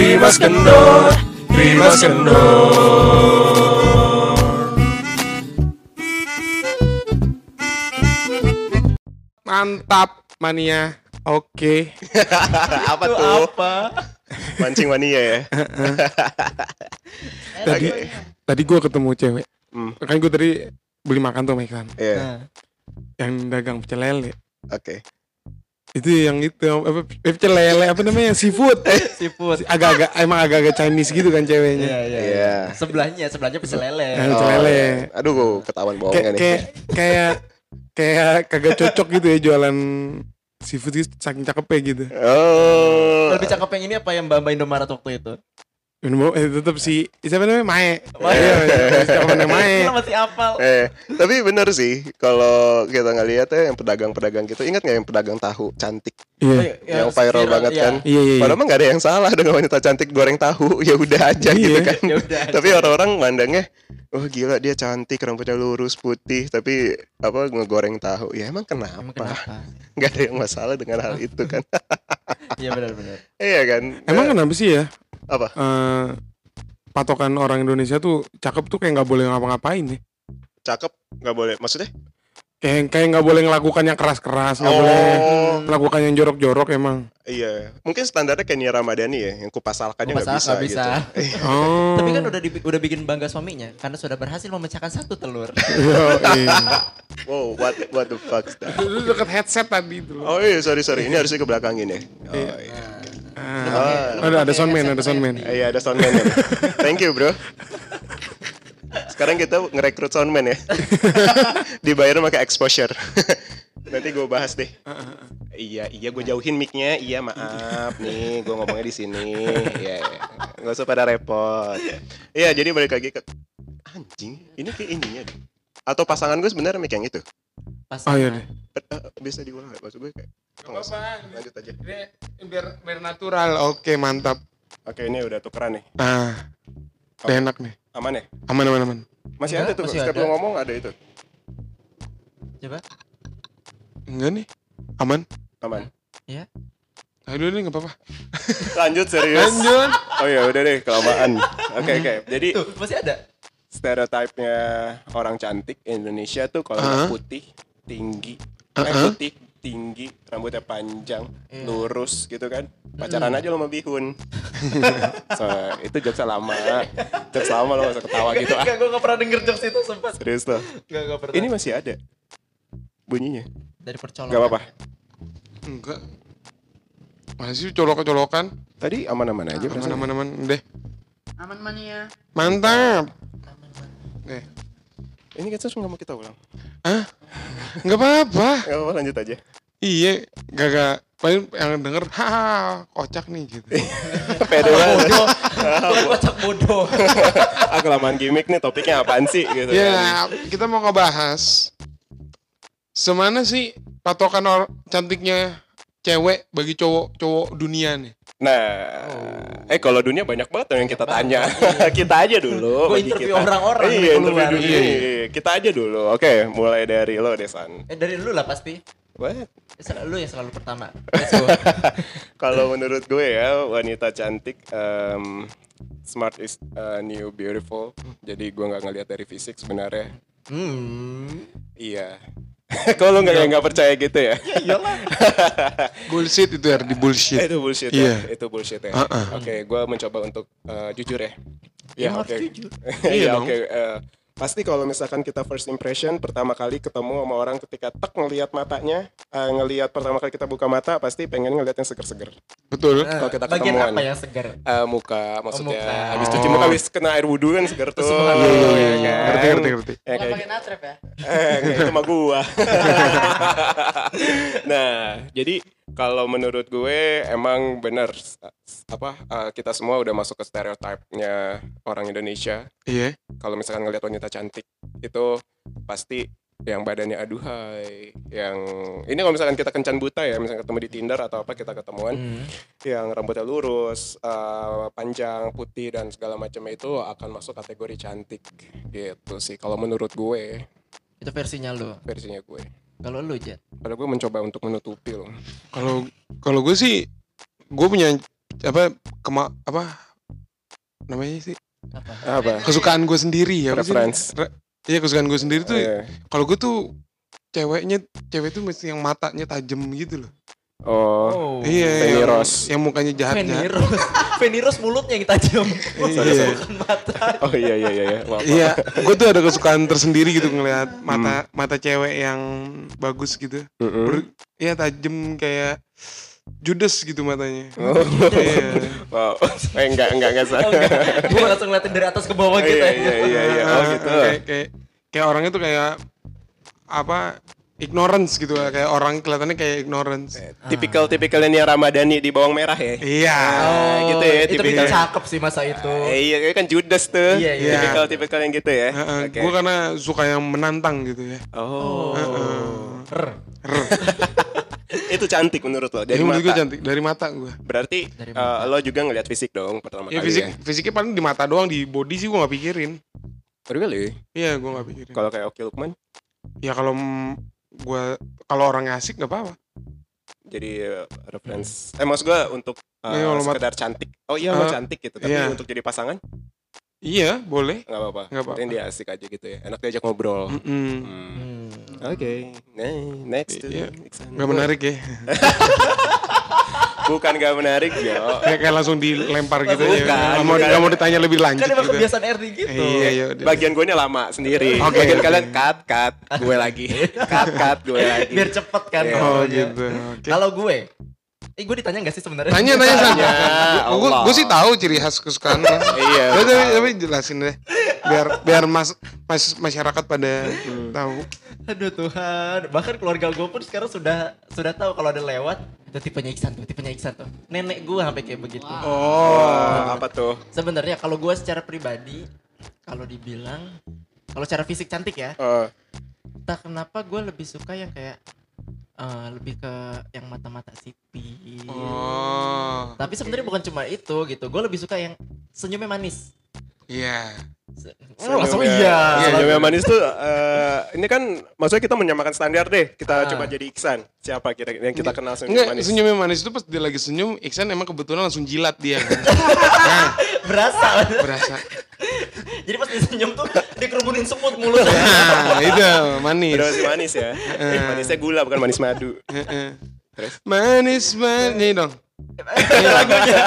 Rimas Kendor, Rimas Kendor. Mantap mania. Oke. apa tuh? Apa? Mancing mania ya. Tadi tadi gue ketemu cewek. Hmm. Kan gue tadi beli makan tuh makan Iya. Nah, yang dagang pecel lele. Oke. Itu yang itu apa eh, pecel lele apa namanya seafood. seafood. Agak-agak emang agak-agak Chinese gitu kan ceweknya. Iya, iya. Iya. Sebelahnya, sebelahnya pecel lele. Eh, pecel lele. iya. Aduh, gue ketahuan bohongnya Kayak nih. kayak kayak kayak kagak cocok gitu ya jualan seafood gitu, saking cakepnya gitu. Oh. Lebih cakep yang ini apa yang Mbak Mbak Indomaret waktu itu? Minum eh, tetap si siapa namanya Mae. Mae. Iya, iya, cakepannya Mae. Kita masih hafal. Eh, tapi bener sih kalau kita ngeliat ya yang pedagang-pedagang gitu. Ingat nggak yang pedagang tahu cantik Iya. yang viral banget iya. kan? Iya, iya, iya. Padahal mah nggak ada yang salah dengan wanita cantik goreng tahu. Ya udah aja Iya. gitu kan. Ya udah. tapi orang-orang mandangnya Oh gila dia cantik rambutnya lurus putih tapi apa ngegoreng tahu ya emang kenapa? Emang kenapa? nggak ada yang masalah dengan hal itu kan Iya benar-benar. iya kan Emang Eh, kenapa sih ya? Apa eh patokan orang Indonesia tuh cakep tuh kayak nggak boleh ngapa-ngapain ya. cakep nggak boleh maksudnya Kayak kayak nggak boleh ngelakukan yang keras-keras, nggak Oh. boleh melakukan yang jorok-jorok emang. iya mungkin standarnya kayak Nia Ramadhani ya yang kupasalkannya nggak Kupas bisa, nggak bisa. gitu Oh. Tapi kan udah di- udah bikin bangga suaminya karena sudah berhasil memecahkan satu telur. Yo, iya. wow what what the fuck? Itu deket headset tadi itu. oh iya sorry sorry ini harusnya ke belakang ini oh, iya. Ah, ada ada soundman, ada soundman. Iya ada soundman ya. Thank you bro. Sekarang kita ngerekrut soundman ya. Dibayar pakai exposure. Nanti gue bahas deh. Iya iya gue jauhin micnya. Iya maaf nih gue ngomongnya di sini. Iya iya. nggak usah pada repot. Iya jadi balik lagi ke anjing. Ini kayak ininya deh. Atau pasangan gue sebenarnya mic yang itu. Pas Oh iya deh. Eh, eh, bisa diulang nggak? Maksud gue kayak. Nggak usah. Lanjut aja. Biar biar natural. Oke, mantap. Oke ini udah tukeran nih. Ah. Udah enak nih. Aman ya? Aman aman aman. Masih Enggak, ada tuh. masih Setiap ada. lu ngomong ada itu. Coba. Enggak nih. Aman. Aman. Aduh nih nggak apa-apa. Lanjut serius. Lanjut. Oh ya udah deh kelamaan. Oke oke. Jadi Tuh, masih ada. stereotipnya orang cantik Indonesia tuh kalau Uh-huh. nggak putih, tinggi, eh, Uh-huh. putih, tinggi, rambutnya panjang, Iya. lurus gitu kan. Pacaran aja lo sama bihun. so, itu jokes lama. Jokes lama lo gak usah ketawa gitu ah. Enggak, gue gak pernah denger jokes itu sempat. Serius loh. Enggak, gak pernah. Ini masih ada bunyinya. dari percolokan. Gak apa-apa. Enggak. Masih colok-colokan. Tadi aman-aman aja Aman perasaan. aman aman deh. Aman mania. Mantap. Deh. Ini kan nggak mau kita ulang. Enggak apa-apa. Gak apa-apa lanjut aja. Iya, gak paling yang denger haha kocak nih gitu. Pede banget. Kocak bodoh. ah kelamaan gimmick nih topiknya apaan sih gitu. kan. Ya, kita mau ngebahas semana sih patokan or cantiknya cewek bagi cowok-cowok dunia nih. Nah, eh kalau dunia banyak banget yang kita tanya. kita aja dulu. Gua bagi interview orang-orang Iya, interview dunia. Iya. Kita aja dulu. Oke, mulai dari lo Desan. Eh dari lu lah pasti. What? Sel- Lu yang selalu pertama. Let's go. Kalau menurut gue ya, wanita cantik em, smart is uh, new beautiful. Jadi gue nggak ngelihat dari fisik sebenarnya. Hmm. Iya. Kalau lo nggak nggak percaya gitu ya? Bullshit itu ya, di Eh, bullshit. itu bullshit Iya. ya. Itu bullshit ya. Uh-uh. Oke, gue mencoba untuk uh, jujur ya. Ya, oke. harus jujur. Iya Iya, oke. Pasti kalau misalkan kita first impression pertama kali ketemu sama orang ketika tek ngelihat matanya, eh, ngelihat pertama kali kita buka mata pasti pengen ngelihat yang seger-seger. Betul. Kalau kita Bagian ketemuan. apa yang segar? Eh, muka maksudnya muka. habis cuci muka habis kena air wudhu kan seger tuh. Iya, lu, iya, ya kan? Ngerti ngerti ngerti. Ya, kayak pakai natrep ya. Eh, itu mah gua. nah, jadi kalau menurut gue emang bener apa eh, kita semua udah masuk ke stereotipnya orang Indonesia. Iya. Kalau misalkan ngelihat wanita cantik itu pasti yang badannya aduhai, yang ini kalau misalkan kita kencan buta ya, misalkan ketemu di Tinder atau apa kita ketemuan, Hmm. yang rambutnya lurus, eh, panjang, putih dan segala macam itu akan masuk kategori cantik gitu sih. Kalau menurut gue, Itu versinya lu. versinya gue. Kalau lu, Jet. Padahal gue mencoba untuk menutupi loh. Kalau kalau gue sih gue punya apa kema apa namanya sih Apa? Apa? kesukaan gue sendiri ya? Preference. Re- Iya kesukaan gue sendiri tuh Iya. kalau gue tuh ceweknya cewek tuh mesti yang matanya tajam gitu loh. Oh. iya, Fanny yang, Rose. yang mukanya jahat. Feniros. Feniros mulutnya yang tajam. Iya. Mata. Oh iya iya iya. iya. Maaf. Iya, gue tuh ada kesukaan tersendiri gitu ngelihat mata mata cewek yang bagus gitu. Mm-mm. Ber- Iya tajam kayak Judas gitu matanya. Oh. Iya. Wow. Eh enggak enggak enggak Oh, salah. enggak. Gue langsung ngeliatin dari atas ke bawah Oh, gitu iya ya. iya iya iya. Oh gitu. kayak, kayak kayak orangnya tuh kayak apa ignorance gitu lah. kayak orang kelihatannya kayak ignorance. Tipikal tipikal Nia Ramadhani di bawang merah ya. Iya. Ah, gitu ya, Itu tipikal. bikin cakep sih masa itu. Eh, iya kan Judas tuh. Iya, iya. Tipikal tipikal yang gitu ya. Oke. Gue karena suka yang menantang gitu ya. Oh. R. Itu cantik menurut lo dari Dari menurut gue mata. cantik dari mata gue. Berarti Dari eh, lo juga ngeliat fisik dong pertama Ya kali fisik ya. fisiknya paling di mata doang di body sih gue nggak pikirin. Really? Iya gue nggak pikirin. Kalau kayak Oki Lukman Ya kalau gue kalau orangnya asik nggak apa-apa. jadi eh, reference. Eh maksud gua untuk kalau mat- sekedar cantik. Oh iya lo Ah, cantik gitu. Tapi iya. untuk jadi pasangan Iya boleh. nggak apa-apa. Nggak apa-apa. Penting dia asik aja gitu ya. Enak diajak ngobrol. Mm-mm. Hmm. Hmm. Oke. Nah, next. Iya. Gak menarik ya. Bukan gak menarik ya. kayak, kayak langsung dilempar gitu ya. Bukan, Gak mau, bukan. nggak mau ditanya lebih lanjut Kan emang gitu. kebiasaan Erdi gitu. Iya ya udah. Bagian gue lama sendiri. Oke, Bagian oke. kalian cut cut gue lagi. cut cut gue lagi. Biar cepet kan. Iya. Oh gitu. Oke. Kalau gue, eh gue ditanya gak sih sebenarnya? Tanya tanya San. Ya, Gue Allah. gue sih tahu ciri khas kesukaan lo. Iya. Tapi, tapi, jelasin deh. Biar biar mas, mas masyarakat pada Hmm. tahu. Aduh Tuhan, bahkan keluarga gue pun sekarang sudah sudah tahu kalau ada lewat itu tipenya Iksan tuh, tipenya Iksan tuh. Nenek gue sampai kayak begitu. Oh, apa tuh? Sebenarnya kalau gue secara pribadi, kalau dibilang, kalau secara fisik cantik ya, Oh, entah kenapa gue lebih suka yang kayak eh, lebih ke yang mata-mata sipit. Oh. Tapi sebenarnya bukan cuma itu gitu, gue lebih suka yang senyumnya manis. Iya. Se- Oh, langsung Senyumnya- iya. Iya, senyumnya manis tuh eh, ini kan maksudnya kita menyamakan standar deh. Kita Ah. coba jadi Iksan. Siapa kira yang kita kenal senyum Enggak, manis? senyumnya manis itu pas dia lagi senyum, Iksan emang kebetulan langsung jilat dia. nah, Berasa. berasa. Jadi pas dia senyum tuh dikerumunin semut mulutnya. Nah, itu manis. Udah masih manis ya. Manisnya gula bukan manis madu. Heeh. Terus? Manis manis dong. Lagunya.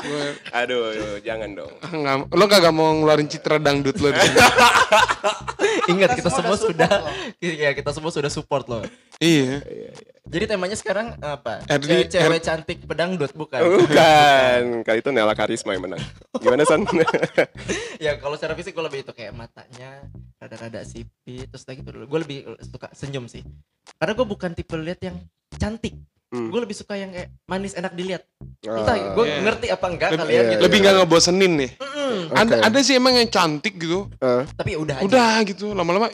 Gua- Aduh, aduh, jangan dong. Nggak, lo kagak mau ngeluarin citra dangdut lo. Ingat kita semua sudah ya kita semua sudah support loh. iya. Jadi temanya sekarang apa? RD Cewek, cewek cantik pedangdut bukan? Bukan. Kali itu Nela Karisma yang menang. Gimana San? ya kalau secara fisik gue lebih itu kayak matanya rada-rada sipit terus lagi gitu dulu. Gue lebih suka senyum sih. Karena gue bukan tipe lihat yang cantik. Hmm. Gue lebih suka yang kayak manis enak dilihat. Ah, Entah gue iya. ngerti apa enggak Lebih, kalian iya, gitu. lebih nggak ngebosenin nih. Mm-mm. Ada Oke. ada sih emang yang cantik gitu. Eh, Tapi udah aja. Udah gitu lama-lama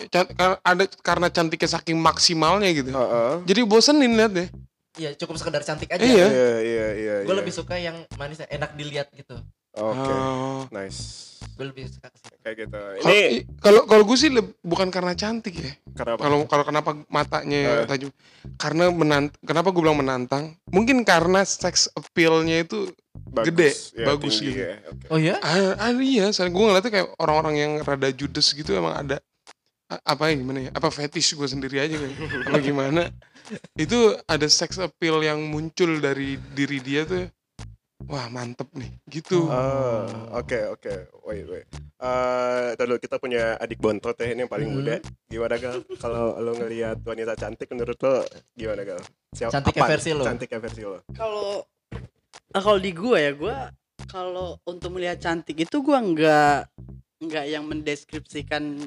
ada karena cantiknya saking maksimalnya gitu. heeh. Jadi bosenin liat deh. Iya cukup sekedar cantik aja. Iya. Iya, iya, iya. Gue iya. lebih suka yang manis enak dilihat gitu. Oke. Oh. Nice. Gue lebih suka. Kayak gitu. Ini Kalau kalau gue sih leb- bukan karena cantik ya. karena apa? Kalau kalau kenapa matanya Eh. tajam? Karena menant kenapa gue bilang menantang? Mungkin karena sex appeal-nya itu Bagus. gede, Ya, bagus tinggi gitu. ya. Oke. Oh ya? Ah, ah iya, soalnya gue ngeliatnya kayak orang-orang yang rada judes gitu emang ada apa ya gimana ya? Apa fetish gue sendiri aja kan? Apa gimana? Itu ada sex appeal yang muncul dari diri dia tuh. Wah mantep nih, gitu. Ah, oke oke. Wait wait. Eh, dulu kita punya adik bontot ya ini yang paling Hmm. muda. Gimana gal? Kalau lo ngelihat wanita cantik menurut lo gimana gal? Siapa? Cantiknya apa? versi lo. Cantiknya versi lo. kalau ah, kalau di gua ya gua kalau untuk melihat cantik itu gua nggak nggak yang mendeskripsikan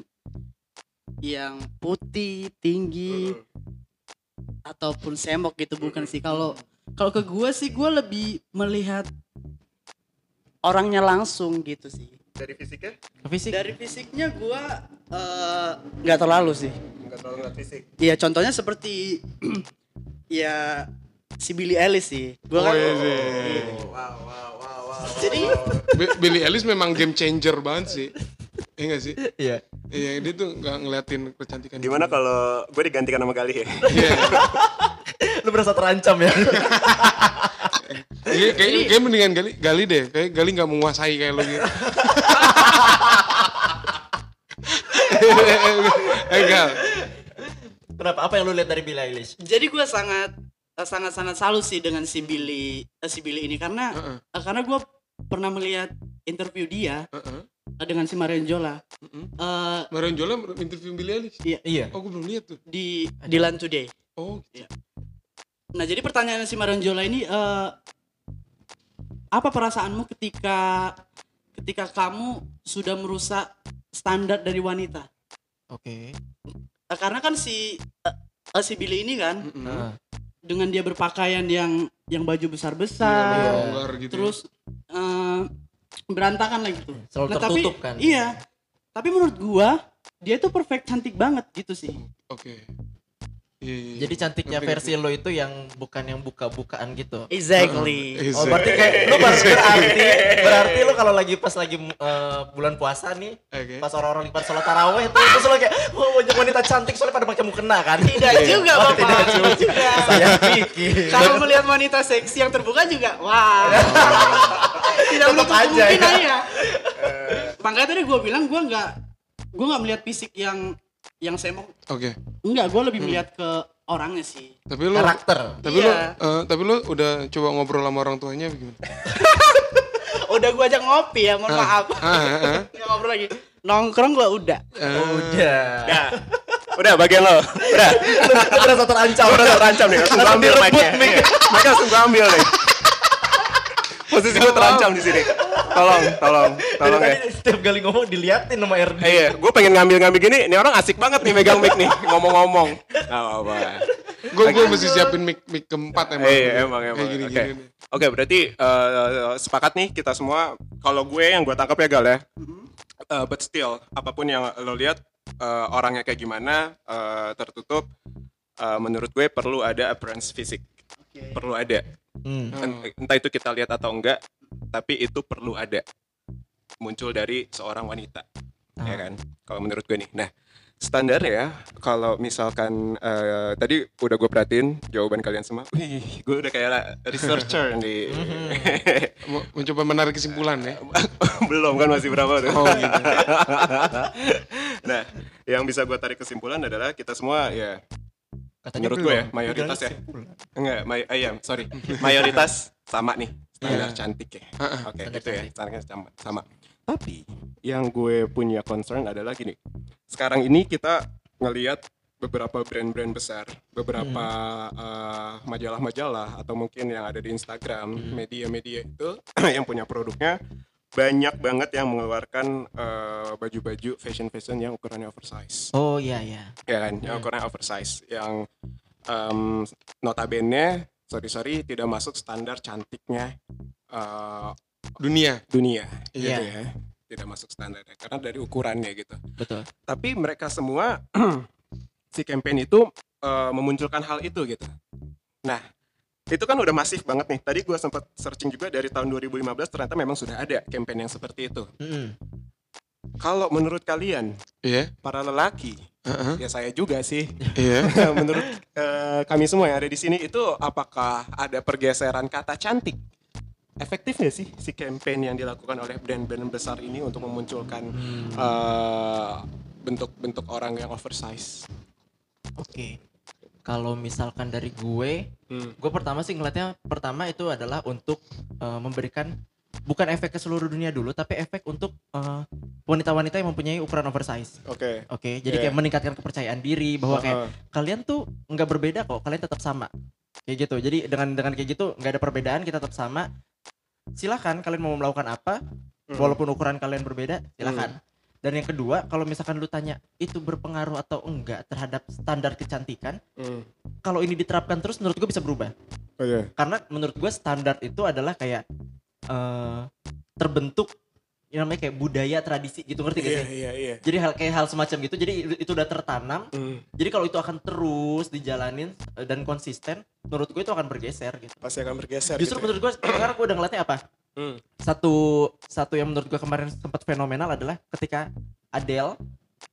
yang putih tinggi ataupun semok gitu bukan sih kalau kalau ke gua sih gua lebih melihat orangnya langsung gitu sih Dari fisiknya? Ke fisik? dari fisiknya gua eh, nggak terlalu sih Enggak terlalu ngeliat fisik. Iya contohnya seperti ya si Billy Ellis sih. Gua kan Oh, iya sih. Wow wow wow wow. jadi Bi- Billy Ellis memang game changer banget sih. Iya gak sih? Iya. Iya, dia tuh gak ngeliatin kecantikan. Gimana kalau gue digantikan sama kali ya? Iya. Lu berasa terancam ya? Iya, kayak, kayak mendingan Gali, Gali deh. Kayak Gali nggak menguasai kayak lo gitu. eh, Gal. Kenapa? Apa yang lu lihat dari Billie Eilish? Jadi gue sangat sangat sangat salut sih dengan si Billy eh, si Billy ini karena Heeh. eh, karena gue pernah melihat interview dia Heeh. eh, dengan si Marion Jola Heeh. eh, Marion Jola interview Billie Eilish. Iya. Oh, gue belum lihat tuh. di Dylan Today. Oh, Nah jadi pertanyaan si Marion Jola ini eh, apa perasaanmu ketika ketika kamu sudah merusak standar dari wanita? Oke. Eh, karena kan si eh, si Billy ini kan mm-mm. Nah, dengan dia berpakaian yang yang baju besar Iya, besar, longgar gitu. terus eh, berantakan lah gitu. selalu Nah, tapi- tertutup kan. Iya. Tapi menurut gua dia itu perfect cantik banget gitu sih. Oke. Iya, iya, iya. Jadi cantiknya Ngerti, versi lo itu yang bukan yang buka-bukaan gitu. Exactly. Iya, Oh Exactly. berarti kayak lu ber- berarti berarti lu kalau lagi pas lagi eh, bulan puasa nih Oke. pas orang-orang pada sholat taraweh tuh terus lo kayak oh banyak wanita cantik soalnya pada pakai mukena kan Tidak juga Oh, bapak. tidak juga. saya pikir Kalau melihat wanita seksi yang terbuka juga, wah. Tidak menutup aja ya. kemungkinan ya. Makanya tadi gue bilang gue nggak, gue nggak melihat fisik yang yang semok. Oke. Enggak, gue lebih melihat ke orangnya sih. Tapi lu karakter tapi lu Iya. eh, tapi lu udah coba ngobrol sama orang tuanya gimana? Udah gue ajak ngopi ya, mohon maaf. Ah, ah, ah. Nggak ngobrol lagi. Nongkrong gue udah. Eh, udah Ya. Udah bagian lo. Udah. Lu merasa terancam Udah terancam nih. Langsung ambil mic-nya. mic. Iya. Mic langsung ambil nih. Posisi gue terancam di sini. Tolong, tolong, tolong ya. setiap kali ngomong diliatin sama RD Eh, iya, gue pengen ngambil-ngambil gini. Ini orang asik banget nih megang mic nih, ngomong-ngomong. Gak apa-apa. gue gue mesti siapin mic mic keempat emang. Iya, emang, emang. Kayak gini Oke. gini. Oke, berarti eh, sepakat nih kita semua. Kalau gue yang gue tangkap ya Gal ya. Eh, but still, apa pun yang lo lihat eh, orangnya kayak gimana, eh, tertutup. eh, menurut gue perlu ada appearance fisik. Perlu ada. Hmm. Ent- Entah itu kita lihat atau enggak, tapi itu perlu ada. Muncul dari seorang wanita. Ya kan? Kalau menurut gue nih. Nah, standar ya kalau misalkan eh, tadi udah gue perhatiin jawaban kalian semua. Wih, gue udah kayak researcher nih. Mencoba menarik kesimpulan ya. Belum kan masih berapa tuh. Oh gitu. nah, yang bisa gue tarik kesimpulan adalah kita semua ya Katanya menurut gue ya mayoritas ya. Enggak, may eh, iya, sorry. Mayoritas sama nih. Standar Iya. cantik ya. Heeh. Oke, Standar gitu ya. cantik. Standarnya sama. sama. Tapi yang gue punya concern adalah gini. Sekarang ini kita ngelihat beberapa brand-brand besar, beberapa eh, majalah-majalah atau mungkin yang ada di Instagram, media-media itu yang punya produknya banyak banget yang mengeluarkan eh, baju-baju fashion-fashion yang ukurannya oversize Oh iya iya. ya kan yang ukurannya oversize yang em, notabene sorry sorry tidak masuk standar cantiknya eh, Dunia. dunia gitu Iya. ya tidak masuk standar karena dari ukurannya gitu Betul. tapi mereka semua si campaign itu eh, memunculkan hal itu gitu nah itu kan udah masif banget nih tadi gue sempat searching juga dari tahun 2015 ternyata memang sudah ada campaign yang seperti itu Mm-mm. Kalau menurut kalian Iya. para lelaki Heeh. ya saya juga sih Iya. menurut eh, kami semua yang ada di sini itu apakah ada pergeseran kata cantik? Efektif nggak sih si campaign yang dilakukan oleh brand-brand besar ini untuk memunculkan eh, bentuk-bentuk orang yang oversize? Oke. Kalau misalkan dari gue, Hmm. gue pertama sih ngeliatnya pertama itu adalah untuk eh, memberikan bukan efek ke seluruh dunia dulu, tapi efek untuk eh, wanita-wanita yang mempunyai ukuran oversize. Oke. Oke, jadi Iya. kayak meningkatkan kepercayaan diri bahwa kayak Heeh. kalian tuh nggak berbeda kok, kalian tetap sama. Kayak gitu. Jadi dengan dengan kayak gitu nggak ada perbedaan, kita tetap sama. Silakan kalian mau melakukan apa, Hmm. walaupun ukuran kalian berbeda, silakan. Dan yang kedua, kalau misalkan lu tanya itu berpengaruh atau enggak terhadap standar kecantikan, Hmm. kalau ini diterapkan terus menurut gue bisa berubah. Oh, iya. Karena menurut gue standar itu adalah kayak eh terbentuk yang namanya kayak budaya tradisi gitu ngerti gak Iya sih? iya iya. Jadi hal kayak hal semacam gitu. Jadi itu udah tertanam. Hmm. Jadi kalau itu akan terus dijalanin eh, dan konsisten, menurut gue itu akan bergeser gitu. Pasti akan bergeser. Justru gitu ya. menurut gue sekarang gue udah ngeliatnya apa? Hmm. Satu satu yang menurut gue kemarin sempat fenomenal adalah ketika Adele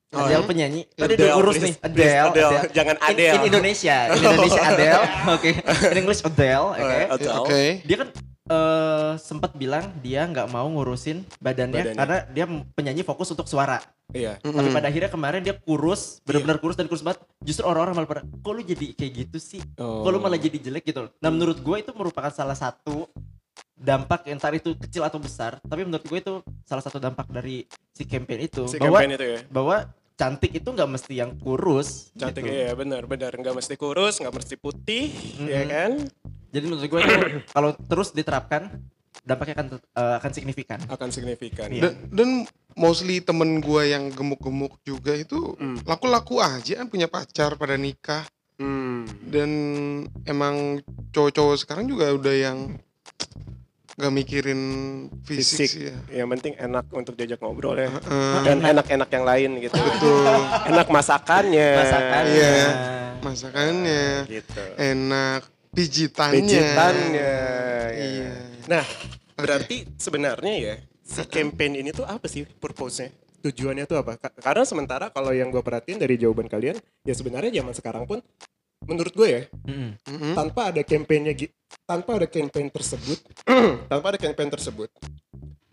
Oh, Adele ya? penyanyi. Tadi Adele, udah urus please, nih. please, Adele. Adele. Adele. Jangan In- Adele. In, Indonesia. In Indonesia Adele. Oke. In English Adele. Oke. Ya, Adele. Oke. Dia kan eh sempat bilang dia nggak mau ngurusin badannya, Badannya. karena dia penyanyi fokus untuk suara. Iya. Tapi Mm-mm. pada akhirnya kemarin dia kurus, benar-benar kurus dan kurus banget. Justru orang-orang malah pada, kok lu jadi kayak gitu sih? Oh. Kok lu malah jadi jelek gitu loh. Nah menurut gue itu merupakan salah satu dampak entar itu kecil atau besar. Tapi menurut gue itu salah satu dampak dari si campaign itu. si bahwa campaign itu ya. bahwa cantik itu nggak mesti yang kurus. Cantik gitu. iya benar benar nggak mesti kurus nggak mesti putih Mm-mm. ya kan Jadi menurut gue itu kalau terus diterapkan dampaknya akan eh, akan signifikan. akan signifikan. Iya. Dan, dan mostly temen gua yang gemuk-gemuk juga itu Hmm. laku-laku aja punya pacar pada nikah Hmm. dan emang cowok-cowok sekarang juga udah yang gak mikirin fisik, Fisik. sih ya. Yang penting enak untuk diajak ngobrol ya. Heeh, Dan enak-enak yang lain gitu. betul Enak masakannya. Masakannya. Iya. masakannya Gitu. enak pijitannya Pijitannya. ya. iya Nah, berarti sebenarnya ya si campaign ini tuh apa sih purpose-nya? Tujuannya tuh apa? Ka- Karena sementara kalau yang gue perhatiin dari jawaban kalian, ya sebenarnya zaman sekarang pun menurut gue ya, Mm-mm. Mm-mm. tanpa ada gi- tanpa ada campaign tersebut tanpa ada campaign tersebut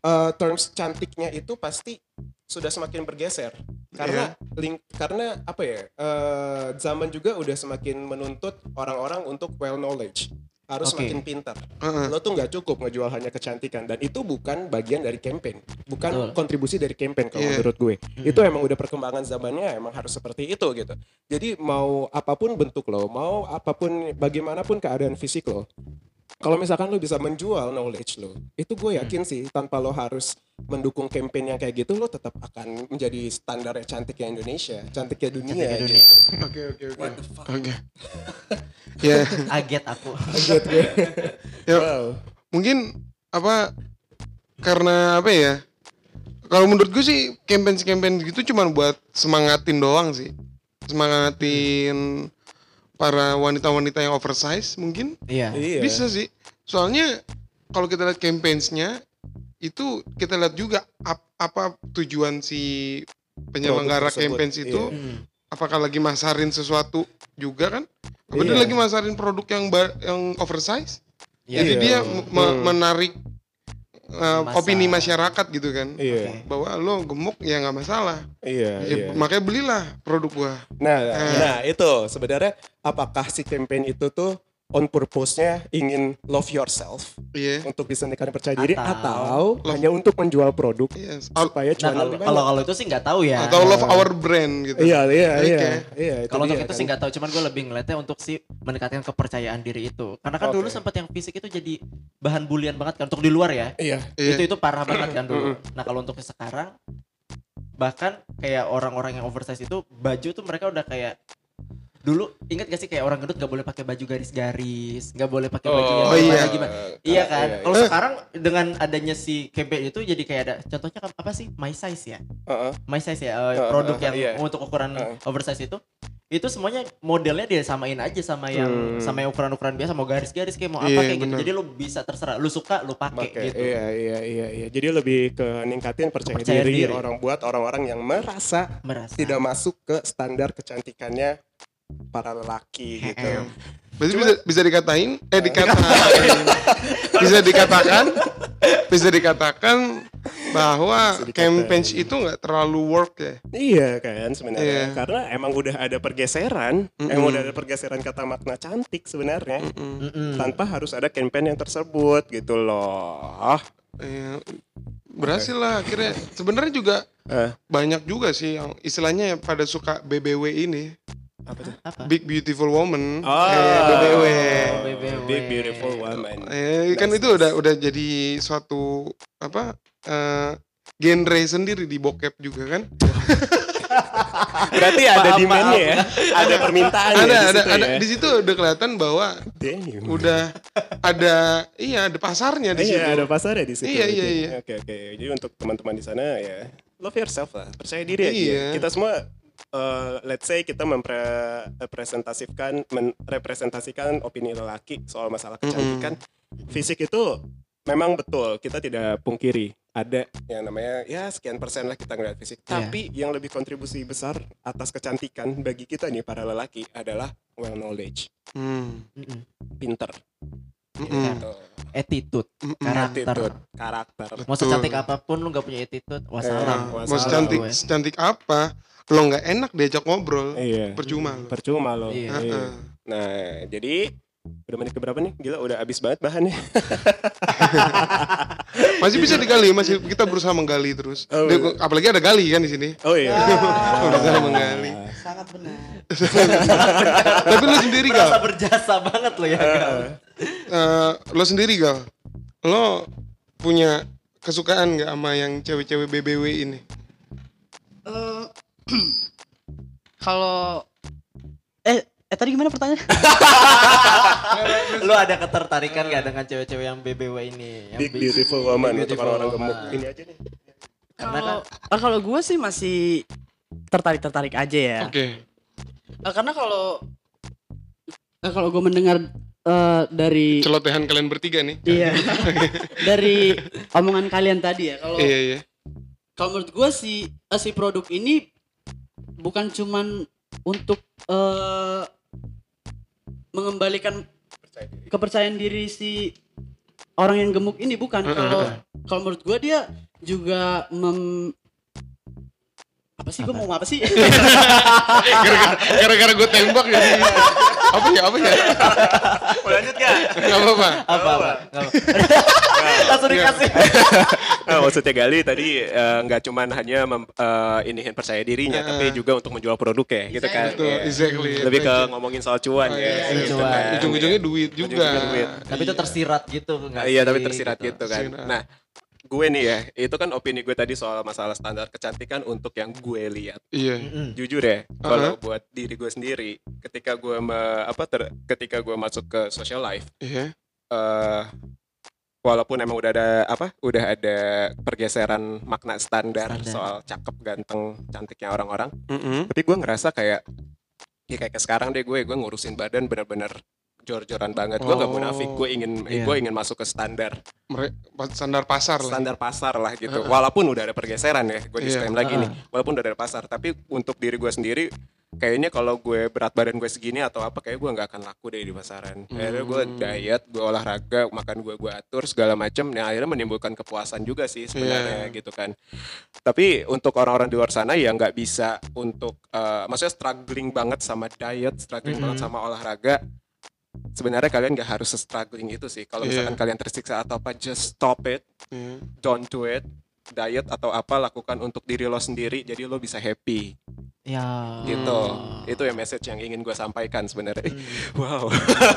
eh, terms cantiknya itu pasti sudah semakin bergeser karena link karena apa ya eh, zaman juga udah semakin menuntut orang-orang untuk well knowledge harus Oke. semakin pintar Heeh. lo tuh nggak cukup ngejual hanya kecantikan dan itu bukan bagian dari campaign bukan Betul. kontribusi dari campaign kalau Iya. menurut gue itu emang udah perkembangan zamannya emang harus seperti itu gitu jadi mau apa pun bentuk lo mau apa pun bagaimanapun keadaan fisik lo kalau misalkan lo bisa menjual knowledge lo itu gue yakin sih tanpa lo harus mendukung campaign yang kayak gitu lo tetap akan menjadi standarnya cantiknya Indonesia cantiknya dunia, Cantiknya dunia. Oke oke oke. Oke. Ya. Aget aku. Kaget gue. ya wow. mungkin apa karena apa ya kalau menurut gue sih campaign campaign gitu cuma buat semangatin doang sih. Semangatin para wanita-wanita yang oversize mungkin. Iya. iya. Bisa sih. Soalnya kalau kita lihat campaigns-nya itu kita lihat juga ap- apa tujuan si penyelenggara campaigns itu iya. Apakah lagi masarin sesuatu juga kan apa dia Iya. lagi masarin produk yang ba- yang oversize Iya. jadi dia Hmm. menarik uh, Masa. opini masyarakat gitu kan iya bahwa lo gemuk ya nggak masalah iya Ya, iya makanya belilah produk gua Nah, Eh. nah itu sebenarnya apakah si campaign itu tuh on purpose-nya ingin love yourself iya untuk bisa meningkatkan percaya diri Atau- atau, hanya untuk menjual produk yes. supaya Nah cuan kalau kalau itu sih nggak tahu ya. atau love our brand gitu Iya, iya, iya. Iya, itu Kalau untuk dia itu kan. sih nggak tahu, cuman gue lebih ngeliatnya untuk si meningkatkan kepercayaan diri itu. Karena kan dulu Oke. sempat yang fisik itu jadi bahan bulian banget kan untuk di luar ya. Iya. Iya. Itu itu parah banget kan dulu. Nah kalau untuk sekarang bahkan kayak orang-orang yang oversize itu baju tuh mereka udah kayak dulu ingat gak sih kayak orang gendut gak boleh pakai baju garis-garis, nggak boleh pakai baju yang Oh, iya. gimana. Iya kan? iya, Kalau iya. sekarang dengan adanya si campaign itu jadi kayak ada contohnya kan apa sih? My size ya. Heeh. My size ya eh, Uh, produk uh, yang iya. untuk ukuran Uh. oversize itu itu semuanya modelnya dia samain aja sama yang Hmm. sama yang ukuran-ukuran biasa mau garis-garis kayak mau Iya, apa kayak gitu bener. jadi lu bisa terserah lu suka lu pakai Pakai. gitu Iya, iya, iya, iya. Jadi lebih ke ningkatin percaya, Percaya diri, diri. orang buat orang-orang yang merasa merasa tidak masuk ke standar kecantikannya para lelaki gitu. Berarti bisa bisa dikatain eh dikatakan bisa dikatakan bisa dikatakan bahwa Bisa campaigns itu nggak terlalu work ya Iya kan sebenarnya Iya. karena emang udah ada pergeseran, Mm-mm. emang udah ada pergeseran kata makna cantik sebenarnya Mm-mm. Mm-mm. tanpa harus ada campaign yang tersebut gitu loh. Iya, berhasil lah akhirnya sebenarnya juga Eh, banyak juga sih yang istilahnya yang pada suka BBW ini apa tuh? apa Big Beautiful Woman Oh, kayak BBW BBW. Big beautiful woman. eh, kan Nice, itu udah udah jadi suatu apa eh, genre sendiri di bokep juga kan Berarti ada Maaf, demandnya ya, ada permintaan ada ya di ada situ ada ya. di situ udah kelihatan bahwa Damn. udah ada iya ada pasarnya di situ Iya, ada pasarnya di situ. Iya, iya, berarti. iya. Oke, oke. Jadi untuk teman-teman di sana ya, love yourself lah, percaya diri aja. Iya. Kita semua eh, let's say kita mempresentasikan merepresentasikan opini lelaki soal masalah kecantikan. Fisik itu memang betul, kita tidak pungkiri. ada yang namanya ya sekian persen lah kita ngeliat fisik. Iya. Tapi yang lebih kontribusi besar atas kecantikan bagi kita nih para lelaki adalah well knowledge, Hmm. Mm-mm. Mm-mm. gitu. Attitude, Mm-mm. karakter. attitude, karakter. Mau secantik apa pun lu gak punya attitude, wassalam. Eh, Mau secantik gue. secantik apa? Lo nggak enak diajak ngobrol, Iya. percuma lo. Percuma loh. Iya. Iya. Heeh. Nah, jadi udah menit keberapa nih? Gila udah habis banget bahannya. Masih bisa digali, masih kita berusaha menggali terus. Oh, Dia- iya. apalagi ada gali kan di sini. Oh iya. Berusaha menggali. Sangat benar. Tapi lo sendiri gal, Merasa berjasa banget lo ya. Gal. Eh, lo sendiri gal, lo punya kesukaan nggak sama yang cewek-cewek BBW ini? Eh, kalau eh eh tadi gimana pertanyaan? lu ada ketertarikan gak dengan cewek-cewek yang BBW ini? Yang Big beautiful woman untuk beautiful orang-orang gemuk. Ini aja nih. Karena kan Kalau ah, kalau gue sih masih tertarik tertarik aja ya. Oke. Eh, karena kalau eh, kalau gue mendengar eh, dari Celotehan kalian bertiga nih. iya dari omongan kalian tadi ya kalau Iya iya. kalau menurut gue si eh, si produk ini bukan cuman untuk eh, mengembalikan kepercayaan diri si orang yang gemuk ini bukan kalau kalau menurut gue dia juga mem apa sih gue mau apa sih Gara-gara gara-gara gue tembak jadi apa ya apa ya? Mau lanjut gak? Gak apa-apa. apa apa? Langsung dikasih. Nah, maksudnya Gali tadi eh, nggak cuman hanya mem, eh, iniin percaya dirinya, Heeh. tapi juga untuk menjual produk ya, gitu kan? Betul, Iya. exactly. Lebih ke ngomongin soal cuan Oh, ya. iya, gitu cuan. kan. Ujung-ujungnya duit juga. Duit. Tapi itu tersirat gitu Nah, nggak iya, tapi tersirat gitu, kan. Tersirat. Nah, gue nih ya, itu kan opini gue tadi soal masalah standar kecantikan untuk yang gue lihat. Iya. Mm-mm. Jujur ya, kalau Uh-huh. buat diri gue sendiri, ketika gue me- apa ter- ketika gue masuk ke social life, Iya. eh walaupun emang udah ada apa udah ada pergeseran makna standar, Standar. soal cakep ganteng cantiknya orang-orang Mm-mm. tapi gue ngerasa kayak ya kayak sekarang deh gue gue ngurusin badan bener-bener jor-joran banget gue gak Oh. munafik gue ingin Iya. gue ingin masuk ke standar standar pasar lah. standar pasar lah gitu walaupun udah ada pergeseran ya gue Iya. disclaim lagi nih walaupun udah ada pasar tapi untuk diri gue sendiri kayaknya kalau gue berat badan gue segini atau apa kayak gue nggak akan laku deh di pasaran akhirnya gue Hmm. diet gue olahraga makan gue gue atur segala macem nah akhirnya menimbulkan kepuasan juga sih sebenarnya Iya. gitu kan tapi untuk orang-orang di luar sana ya nggak bisa untuk eh, maksudnya struggling banget sama diet struggling Mhm. banget sama olahraga sebenarnya kalian nggak harus struggling itu sih kalau Iya. misalkan kalian tersiksa atau apa just stop it Iya. don't do it diet atau apa lakukan untuk diri lo sendiri jadi lo bisa happy Ya. gitu Hmm. itu ya message yang ingin gue sampaikan sebenarnya Ih, wow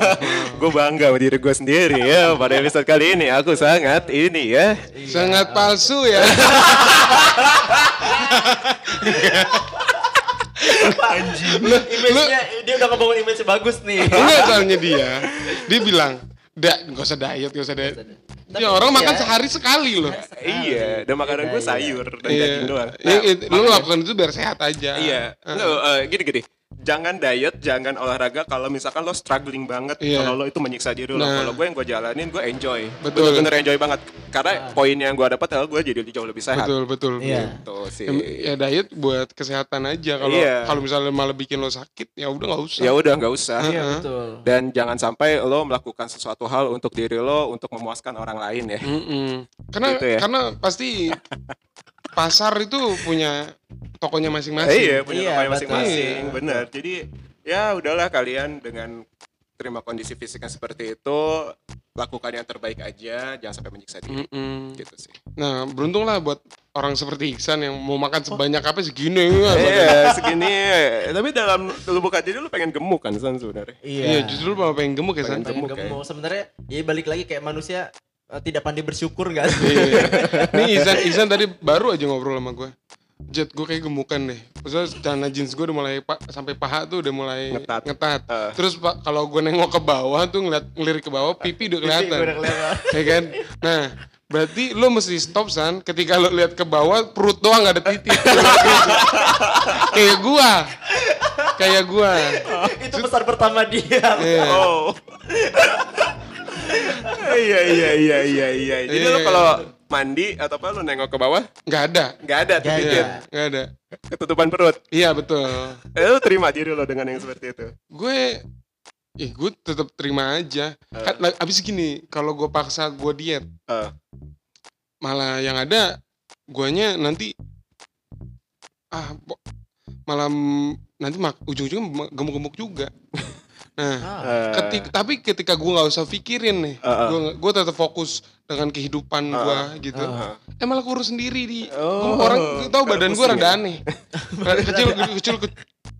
gue bangga sama diri gue sendiri ya pada episode kali ini aku sangat ini ya Sangat palsu ya. Image-nya dia udah ngebangun image bagus nih. Enggak soalnya dia. Dia bilang, "Dak, nggak usah diet, nggak usah diet." Tapi Ya orang iya. makan sehari sekali loh. iya dan makanan gue Iya, iya. sayur dan Iya. daging doang Ya, Nah, lu lakukan itu biar sehat aja. Iya, Nggak, eh, gini-gini. Jangan diet, jangan olahraga kalau misalkan lo struggling banget, Iya. kalau lo itu menyiksa diri lo. Nah. Kalau gue yang gue jalanin, gue enjoy. Betul. Bener-bener enjoy banget. Karena poin yang gue dapat adalah gue jadi jauh lebih sehat. Betul, betul. Iya. Gitu sih. Ya, ya diet buat kesehatan aja. Kalau Iya. kalau misalnya malah bikin lo sakit, ya udah nggak usah. Ya udah nggak usah. Iya Heeh. betul. Dan jangan sampai lo melakukan sesuatu hal untuk diri lo untuk memuaskan orang lain ya. Mm-mm. Karena Gitu ya. karena pasti pasar itu punya tokonya Eh, masing-masing. iya, punya Iya, betul. masing-masing, Iya. bener. Jadi ya udahlah kalian dengan terima kondisi fisik yang seperti itu, lakukan yang terbaik aja, jangan sampai menyiksa diri. Mm-mm. Gitu sih. Nah, beruntung lah buat orang seperti Iksan yang mau makan sebanyak apa segini. Iya, segini. Tapi dalam lubuk hati lu pengen gemuk kan San sebenarnya. Iya, justru malah pengen gemuk ya, San. Pengen Pengen gemuk ya. gemuk. Sebenarnya ya balik lagi kayak manusia eh, tidak pandai bersyukur gak sih? Iya. Nih Izan, Izan tadi baru aja ngobrol sama gue. Jet, gue kayak gemukan deh. Maksudnya celana jeans gue udah mulai pa- sampai paha tuh udah mulai Ngetat. Eh. Terus pak kalau gue nengok ke bawah tuh ngeliat ngelirik ke bawah, pipi udah kelihatan. Udah kelihatan. ya kan? Nah, berarti lo mesti stop san. Ketika lo lihat ke bawah, perut doang gak ada titik. kayak gua, kayak gua. Itu pesan pertama dia. Iya. Oh. Iya iya iya iya iya. Jadi Iya. lo kalau mandi atau apa lu nengok ke bawah? nggak ada Nggak ada tuh Nggak dikit. ada. Ketutupan perut. iya betul Eh, lu terima diri lo dengan yang seperti itu. gue eh gue tetap terima aja kan la- abis gini kalau gue paksa gue diet Eh. malah yang ada guanya nanti ah malam nanti mak ujung-ujungnya gemuk-gemuk juga nah Ah, Eh, ketik tapi ketika gue nggak usah pikirin nih Eh, eh. gue gue tetap fokus dengan kehidupan Eh, gue gitu. Eh. eh malah kurus sendiri di. Oh, orang tahu badan gue rada aneh kecil kecil ke-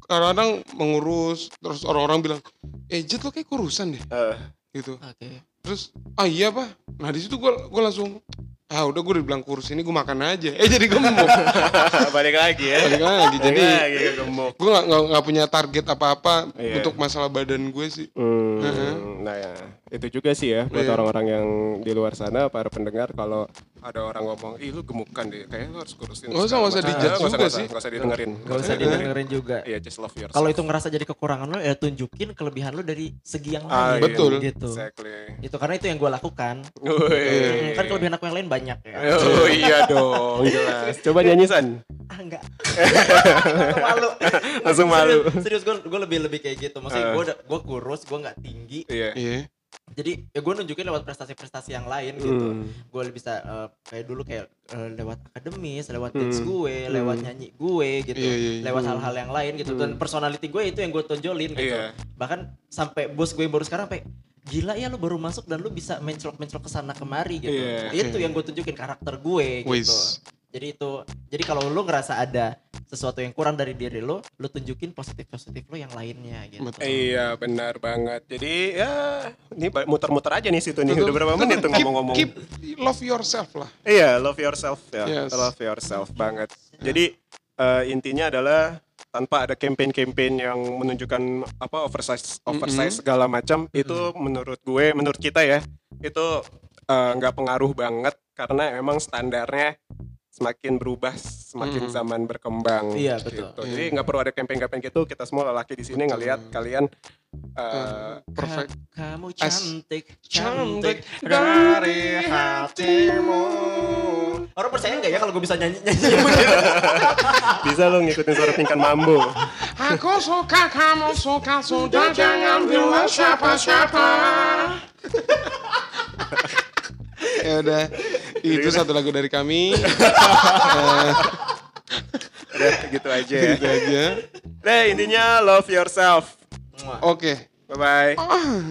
kadang-kadang mengurus terus orang-orang bilang eh Jet lo kayak kurusan deh. Eh, gitu. Oke. terus ah iya pak. Nah di situ gue gue langsung ah udah gue dibilang kurus ini gue makan aja eh jadi gemuk balik lagi ya. balik lagi jadi Balik lagi ke gemuk. gue nggak nggak nggak punya target apa-apa Iya. untuk masalah badan gue sih Hmm, Heeh. nah ya itu juga sih ya buat Iya. orang-orang yang di luar sana para pendengar kalau ada orang ngomong ih lu gemukan deh kayaknya lu harus kurusin Nggak usah, nggak usah segala dijudge macam." Nggak juga nggak sih. nggak usah didengerin Gak usah didengerin juga. iya just love yourself Kalau itu ngerasa jadi kekurangan lo ya tunjukin kelebihan lo dari segi yang Ah, lain. iya. Betul. Gitu. exactly Itu karena itu yang gue lakukan. Wih. Hmm, kan kelebihan aku yang lain banyak ya. Oh iya dong, jelas. Coba nyanyi San. Ah enggak. malu. Langsung malu. Serius gue gue lebih lebih kayak gitu. Maksudnya Eh. gue gue kurus, gue nggak tinggi. Iya. iya Jadi ya gue nunjukin lewat prestasi-prestasi yang lain gitu. Hmm. Gue bisa eh, kayak dulu kayak eh, lewat akademis, lewat dance Hmm. gue, lewat Hmm. nyanyi gue gitu. Iya, iya, iya. Lewat hal-hal yang lain gitu. Dan personality gue itu yang gue tonjolin gitu. Iya. Bahkan sampai bos gue yang baru sekarang sampai gila ya lu baru masuk dan lu bisa menclok-menclok ke sana kemari gitu. Iya. Itu yang gue tunjukin karakter gue gitu. Wis. Jadi itu jadi kalau lu ngerasa ada sesuatu yang kurang dari diri lu, lu tunjukin positif-positif lu yang lainnya gitu. betul Iya benar banget. Jadi ya ini muter-muter aja nih situ nih. Betul. Udah berapa menit tuh Keep- ngomong-ngomong? keep love yourself lah Iya, love yourself ya. Yes. Love yourself banget. Jadi eh, intinya adalah tanpa ada campaign-campaign yang menunjukkan apa oversize oversize segala macam itu menurut gue, menurut kita ya, itu eh, nggak pengaruh banget karena emang standarnya semakin berubah semakin Mm-mm. zaman berkembang. Iya, betul. gitu. Jadi nggak perlu ada campaign-campaign gitu. Kita semua lelaki di sini ngelihat kalian eh, perfect Ka- Kamu cantik, cantik cantik dari hatimu. Orang percaya nggak ya kalau gue bisa nyanyi nyanyi begitu? bisa lo ngikutin suara tingkat mambo. Aku suka kamu suka sudah jangan bilang siapa-siapa. ya udah. Itu satu lagu dari kami. Eh. Udah gitu aja ya. gitu aja. Deh intinya love yourself. Oke. Bye bye ah.